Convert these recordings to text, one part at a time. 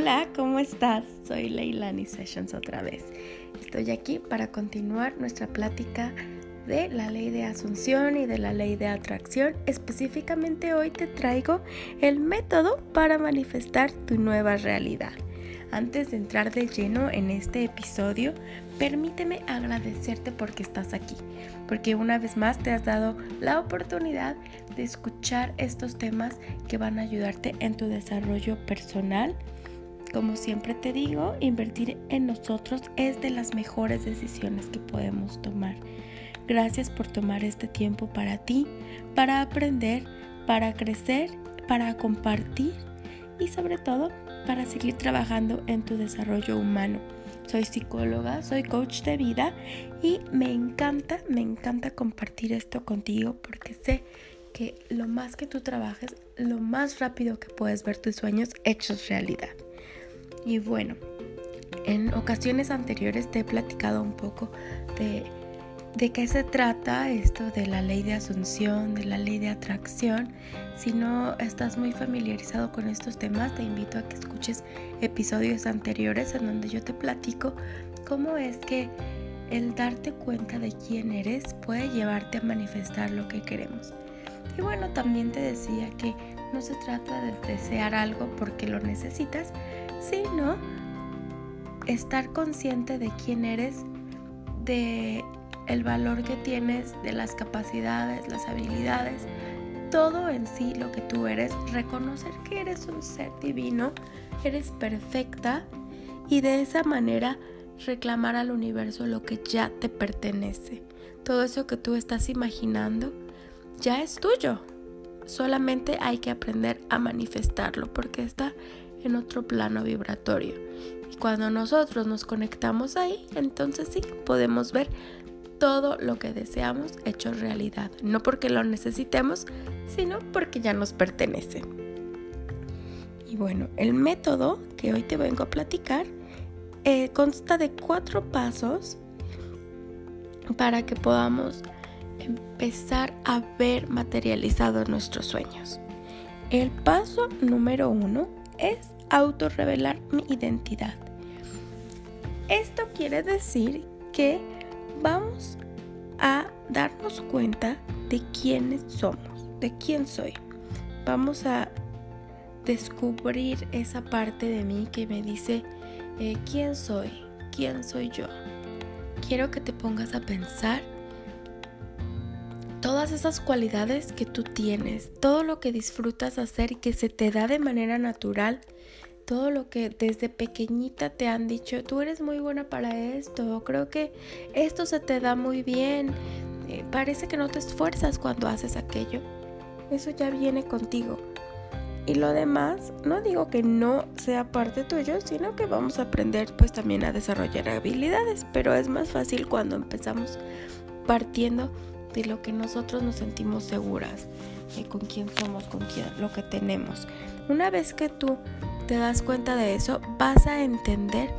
Hola, ¿cómo estás? Soy Leilani Sessions otra vez. Estoy aquí para continuar nuestra plática de la ley de asunción y de la ley de atracción. Específicamente hoy te traigo el método para manifestar tu nueva realidad. Antes de entrar de lleno en este episodio, permíteme agradecerte porque estás aquí, porque una vez más te has dado la oportunidad de escuchar estos temas que van a ayudarte en tu desarrollo personal. Como siempre te digo, invertir en nosotros es de las mejores decisiones que podemos tomar. Gracias por tomar este tiempo para ti, para aprender, para crecer, para compartir y sobre todo para seguir trabajando en tu desarrollo humano. Soy psicóloga, soy coach de vida y me encanta, me encanta compartir esto contigo porque sé que lo más que tú trabajes, lo más rápido que puedes ver tus sueños hechos realidad. Y bueno, en ocasiones anteriores te he platicado un poco de de qué se trata esto de la ley de asunción, de la ley de atracción. Si no estás muy familiarizado con estos temas, te invito a que escuches episodios anteriores en donde yo te platico cómo es que el darte cuenta de quién eres puede llevarte a manifestar lo que queremos. Y bueno, también te decía que no se trata de desear algo porque lo necesitas, sino estar consciente de quién eres, de el valor que tienes, de las capacidades, las habilidades, todo en sí lo que tú eres, reconocer que eres un ser divino, eres perfecta y de esa manera reclamar al universo lo que ya te pertenece. Todo eso que tú estás imaginando ya es tuyo. Solamente hay que aprender a manifestarlo porque está en otro plano vibratorio. Y cuando nosotros nos conectamos ahí, entonces sí, podemos ver todo lo que deseamos hecho realidad, no porque lo necesitemos, sino porque ya nos pertenece. Y bueno, el método que hoy te vengo a platicar eh, consta de cuatro pasos para que podamos empezar a ver materializados nuestros sueños. El paso número uno es autorrevelar mi identidad. Esto quiere decir que vamos a darnos cuenta de quiénes somos, de quién soy. Vamos a descubrir esa parte de mí que me dice eh, quién soy, quién soy yo. Quiero que te pongas a pensar todas esas cualidades que tú tienes, todo lo que disfrutas hacer y que se te da de manera natural todo lo que desde pequeñita te han dicho, tú eres muy buena para esto, creo que esto se te da muy bien, eh, parece que no te esfuerzas cuando haces aquello, eso ya viene contigo. Y lo demás, no digo que no sea parte tuyo, sino que vamos a aprender pues también a desarrollar habilidades, pero es más fácil cuando empezamos partiendo de lo que nosotros nos sentimos seguras, y con quién somos, con quién, lo que tenemos. Una vez que tú te das cuenta de eso, vas a entender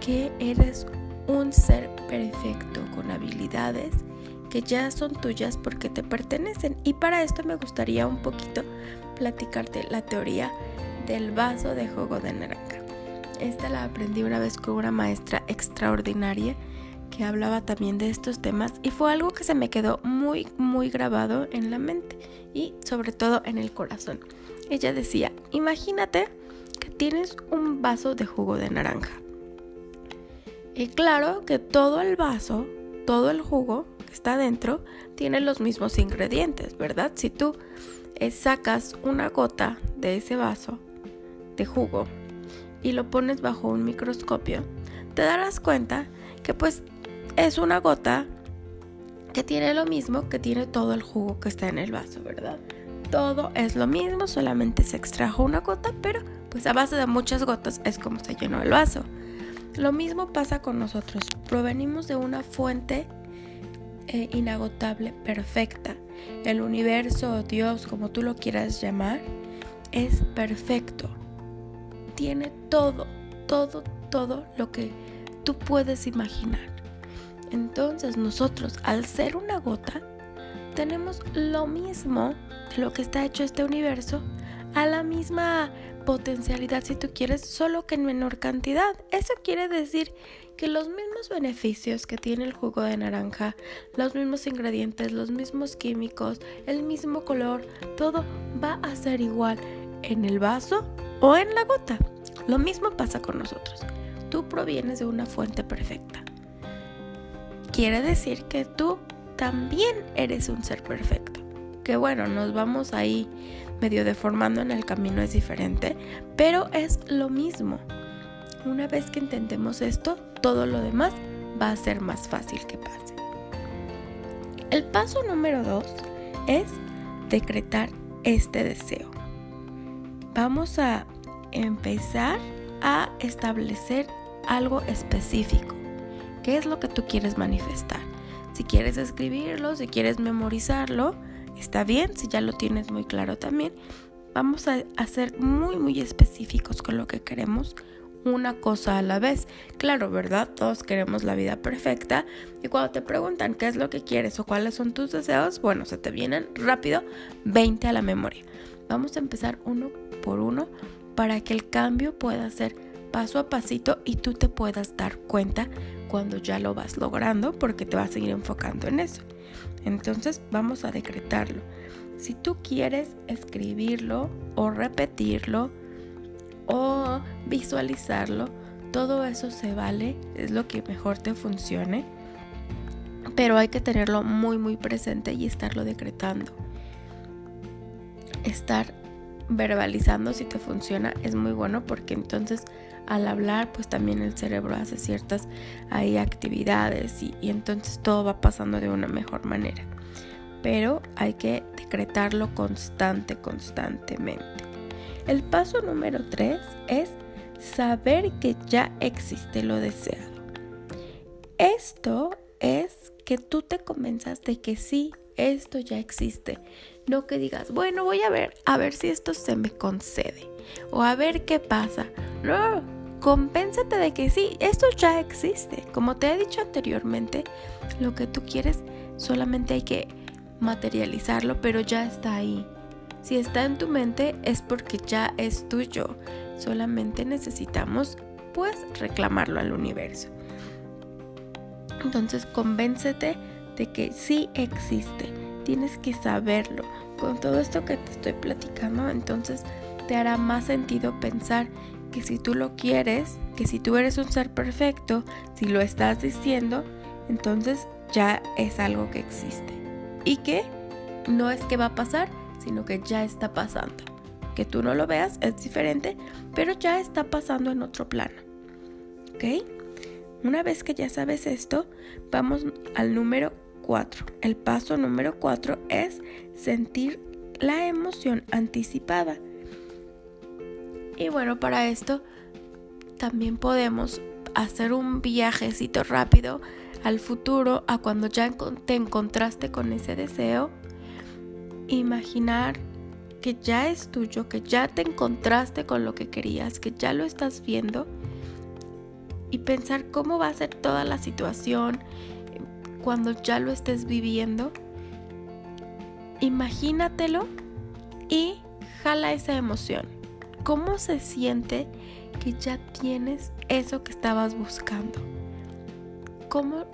que eres un ser perfecto con habilidades que ya son tuyas porque te pertenecen. Y para esto me gustaría un poquito platicarte la teoría del vaso de jugo de naranja. Esta la aprendí una vez con una maestra extraordinaria que hablaba también de estos temas y fue algo que se me quedó muy muy grabado en la mente y sobre todo en el corazón. Ella decía, imagínate tienes un vaso de jugo de naranja. Y claro que todo el vaso, todo el jugo que está dentro, tiene los mismos ingredientes, ¿verdad? Si tú eh, sacas una gota de ese vaso de jugo y lo pones bajo un microscopio, te darás cuenta que pues es una gota que tiene lo mismo que tiene todo el jugo que está en el vaso, ¿verdad? Todo es lo mismo, solamente se extrajo una gota, pero pues a base de muchas gotas es como se llenó el vaso. Lo mismo pasa con nosotros. Provenimos de una fuente eh, inagotable, perfecta. El universo, Dios, como tú lo quieras llamar, es perfecto. Tiene todo, todo, todo lo que tú puedes imaginar. Entonces nosotros, al ser una gota, tenemos lo mismo de lo que está hecho este universo a la misma potencialidad si tú quieres, solo que en menor cantidad. Eso quiere decir que los mismos beneficios que tiene el jugo de naranja, los mismos ingredientes, los mismos químicos, el mismo color, todo va a ser igual en el vaso o en la gota. Lo mismo pasa con nosotros. Tú provienes de una fuente perfecta. Quiere decir que tú también eres un ser perfecto que bueno, nos vamos ahí medio deformando en el camino es diferente, pero es lo mismo. Una vez que intentemos esto, todo lo demás va a ser más fácil que pase. El paso número dos es decretar este deseo. Vamos a empezar a establecer algo específico. ¿Qué es lo que tú quieres manifestar? Si quieres escribirlo, si quieres memorizarlo, está bien, si ya lo tienes muy claro también. Vamos a, ser muy, muy específicos con lo que queremos una cosa a la vez. Claro, ¿verdad? Todos queremos la vida perfecta y cuando te preguntan qué es lo que quieres o cuáles son tus deseos, bueno, se te vienen rápido 20 a la memoria. Vamos a empezar uno por uno para que el cambio pueda ser paso a pasito y tú te puedas dar cuenta cuando ya lo vas logrando porque te vas a seguir enfocando en eso. Entonces vamos a decretarlo. Si tú quieres escribirlo o repetirlo o visualizarlo, todo eso se vale, es lo que mejor te funcione, pero hay que tenerlo muy muy presente y estarlo decretando. Estar verbalizando si te funciona es muy bueno porque entonces al hablar pues también el cerebro hace ciertas ahí actividades y, entonces todo va pasando de una mejor manera. Pero hay que decretarlo constante, constantemente. El paso número 3 es saber que ya existe lo deseado. Esto es que tú te convenzas de que sí, esto ya existe. No que digas, bueno, voy a ver, a ver si esto se me concede. O a ver qué pasa. No, compénsate de que sí, esto ya existe. Como te he dicho anteriormente, lo que tú quieres solamente hay que materializarlo, pero ya está ahí. Si está en tu mente es porque ya es tuyo. Solamente necesitamos pues reclamarlo al universo. Entonces convéncete de que sí existe. Tienes que saberlo. Con todo esto que te estoy platicando, entonces te hará más sentido pensar que si tú lo quieres, que si tú eres un ser perfecto, si lo estás diciendo, entonces ya es algo que existe. Y que no es que va a pasar, sino que ya está pasando. Que tú no lo veas es diferente, pero ya está pasando en otro plano. ¿Ok? Una vez que ya sabes esto, vamos al número 4. El paso número 4 es sentir la emoción anticipada. Y bueno, para esto también podemos hacer un viajecito rápido al futuro, a cuando ya te encontraste con ese deseo. Imaginar que ya es tuyo, que ya te encontraste con lo que querías, que ya lo estás viendo. Y pensar cómo va a ser toda la situación cuando ya lo estés viviendo. Imagínatelo y jala esa emoción. ¿Cómo se siente que ya tienes eso que estabas buscando? ¿Cómo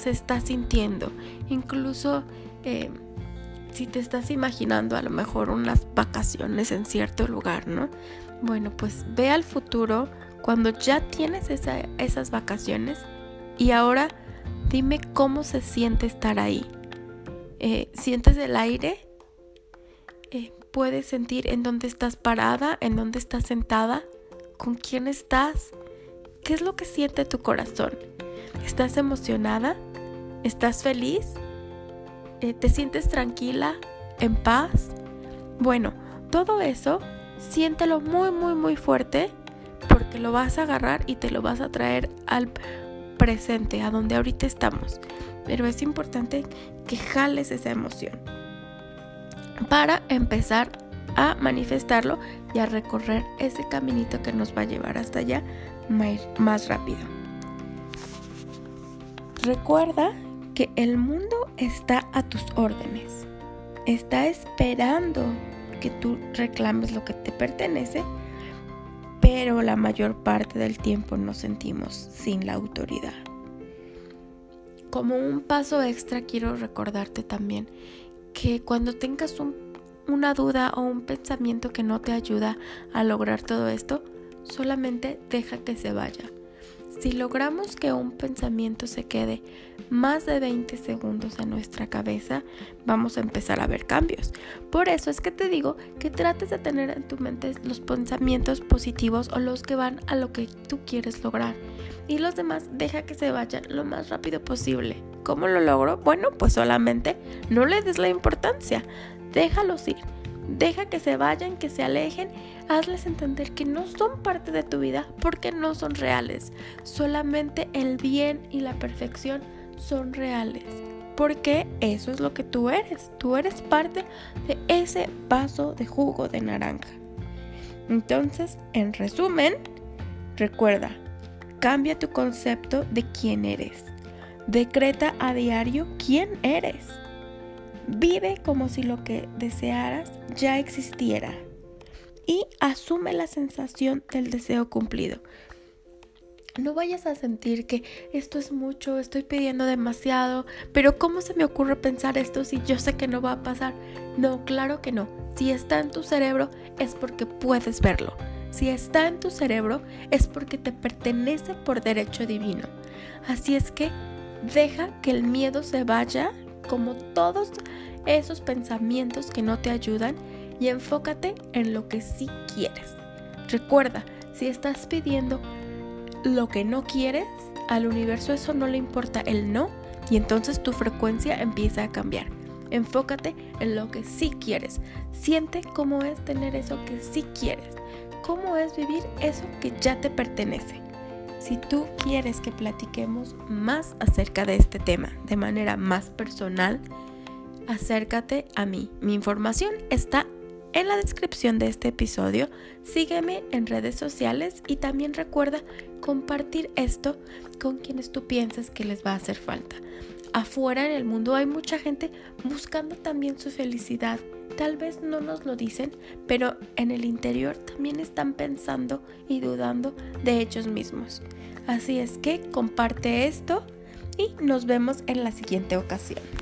se está sintiendo? Incluso eh, si te estás imaginando a lo mejor unas vacaciones en cierto lugar, ¿no? Bueno, pues ve al futuro cuando ya tienes esas vacaciones y ahora dime cómo se siente estar ahí. Eh, ¿Sientes el aire? Eh, puedes sentir en dónde estás parada, en dónde estás sentada, con quién estás, qué es lo que siente tu corazón. ¿Estás emocionada? ¿Estás feliz? Eh, ¿Te sientes tranquila? ¿En paz? Bueno, todo eso siéntelo muy, muy, muy fuerte porque lo vas a agarrar y te lo vas a traer al presente, a donde ahorita estamos. Pero es importante que jales esa emoción para empezar a manifestarlo y a recorrer ese caminito que nos va a llevar hasta allá más rápido. Recuerda que el mundo está a tus órdenes. Está esperando que tú reclames lo que te pertenece, pero la mayor parte del tiempo nos sentimos sin la autoridad. Como un paso extra quiero recordarte también que cuando tengas una duda o un pensamiento que no te ayuda a lograr todo esto, solamente deja que se vaya. Si logramos que un pensamiento se quede más de 20 segundos en nuestra cabeza, vamos a empezar a ver cambios. Por eso es que te digo que trates de tener en tu mente los pensamientos positivos o los que van a lo que tú quieres lograr. Y los demás deja que se vayan lo más rápido posible. ¿Cómo lo logro? Bueno, pues solamente no le des la importancia. Déjalos ir. Deja que se vayan, que se alejen, hazles entender que no son parte de tu vida porque no son reales. Solamente el bien y la perfección son reales. Porque eso es lo que tú eres. Tú eres parte de ese vaso de jugo de naranja. Entonces, en resumen, recuerda, cambia tu concepto de quién eres. Decreta a diario quién eres. Vive como si lo que desearas ya existiera y asume la sensación del deseo cumplido. No vayas a sentir que esto es mucho, estoy pidiendo demasiado, pero ¿cómo se me ocurre pensar esto si yo sé que no va a pasar? No, claro que no. Si está en tu cerebro es porque puedes verlo. Si está en tu cerebro es porque te pertenece por derecho divino. Así es que deja que el miedo se vaya como todos esos pensamientos que no te ayudan y enfócate en lo que sí quieres. Recuerda, si estás pidiendo lo que no quieres, al universo eso no le importa el no y entonces tu frecuencia empieza a cambiar. Enfócate en lo que sí quieres. Siente cómo es tener eso que sí quieres. Cómo es vivir eso que ya te pertenece. Si tú quieres que platiquemos más acerca de este tema de manera más personal, acércate a mí. Mi información está en la descripción de este episodio. Sígueme en redes sociales y también recuerda compartir esto con quienes tú piensas que les va a hacer falta. Afuera en el mundo hay mucha gente buscando también su felicidad. Tal vez no nos lo dicen, pero en el interior también están pensando y dudando de ellos mismos. Así es que comparte esto y nos vemos en la siguiente ocasión.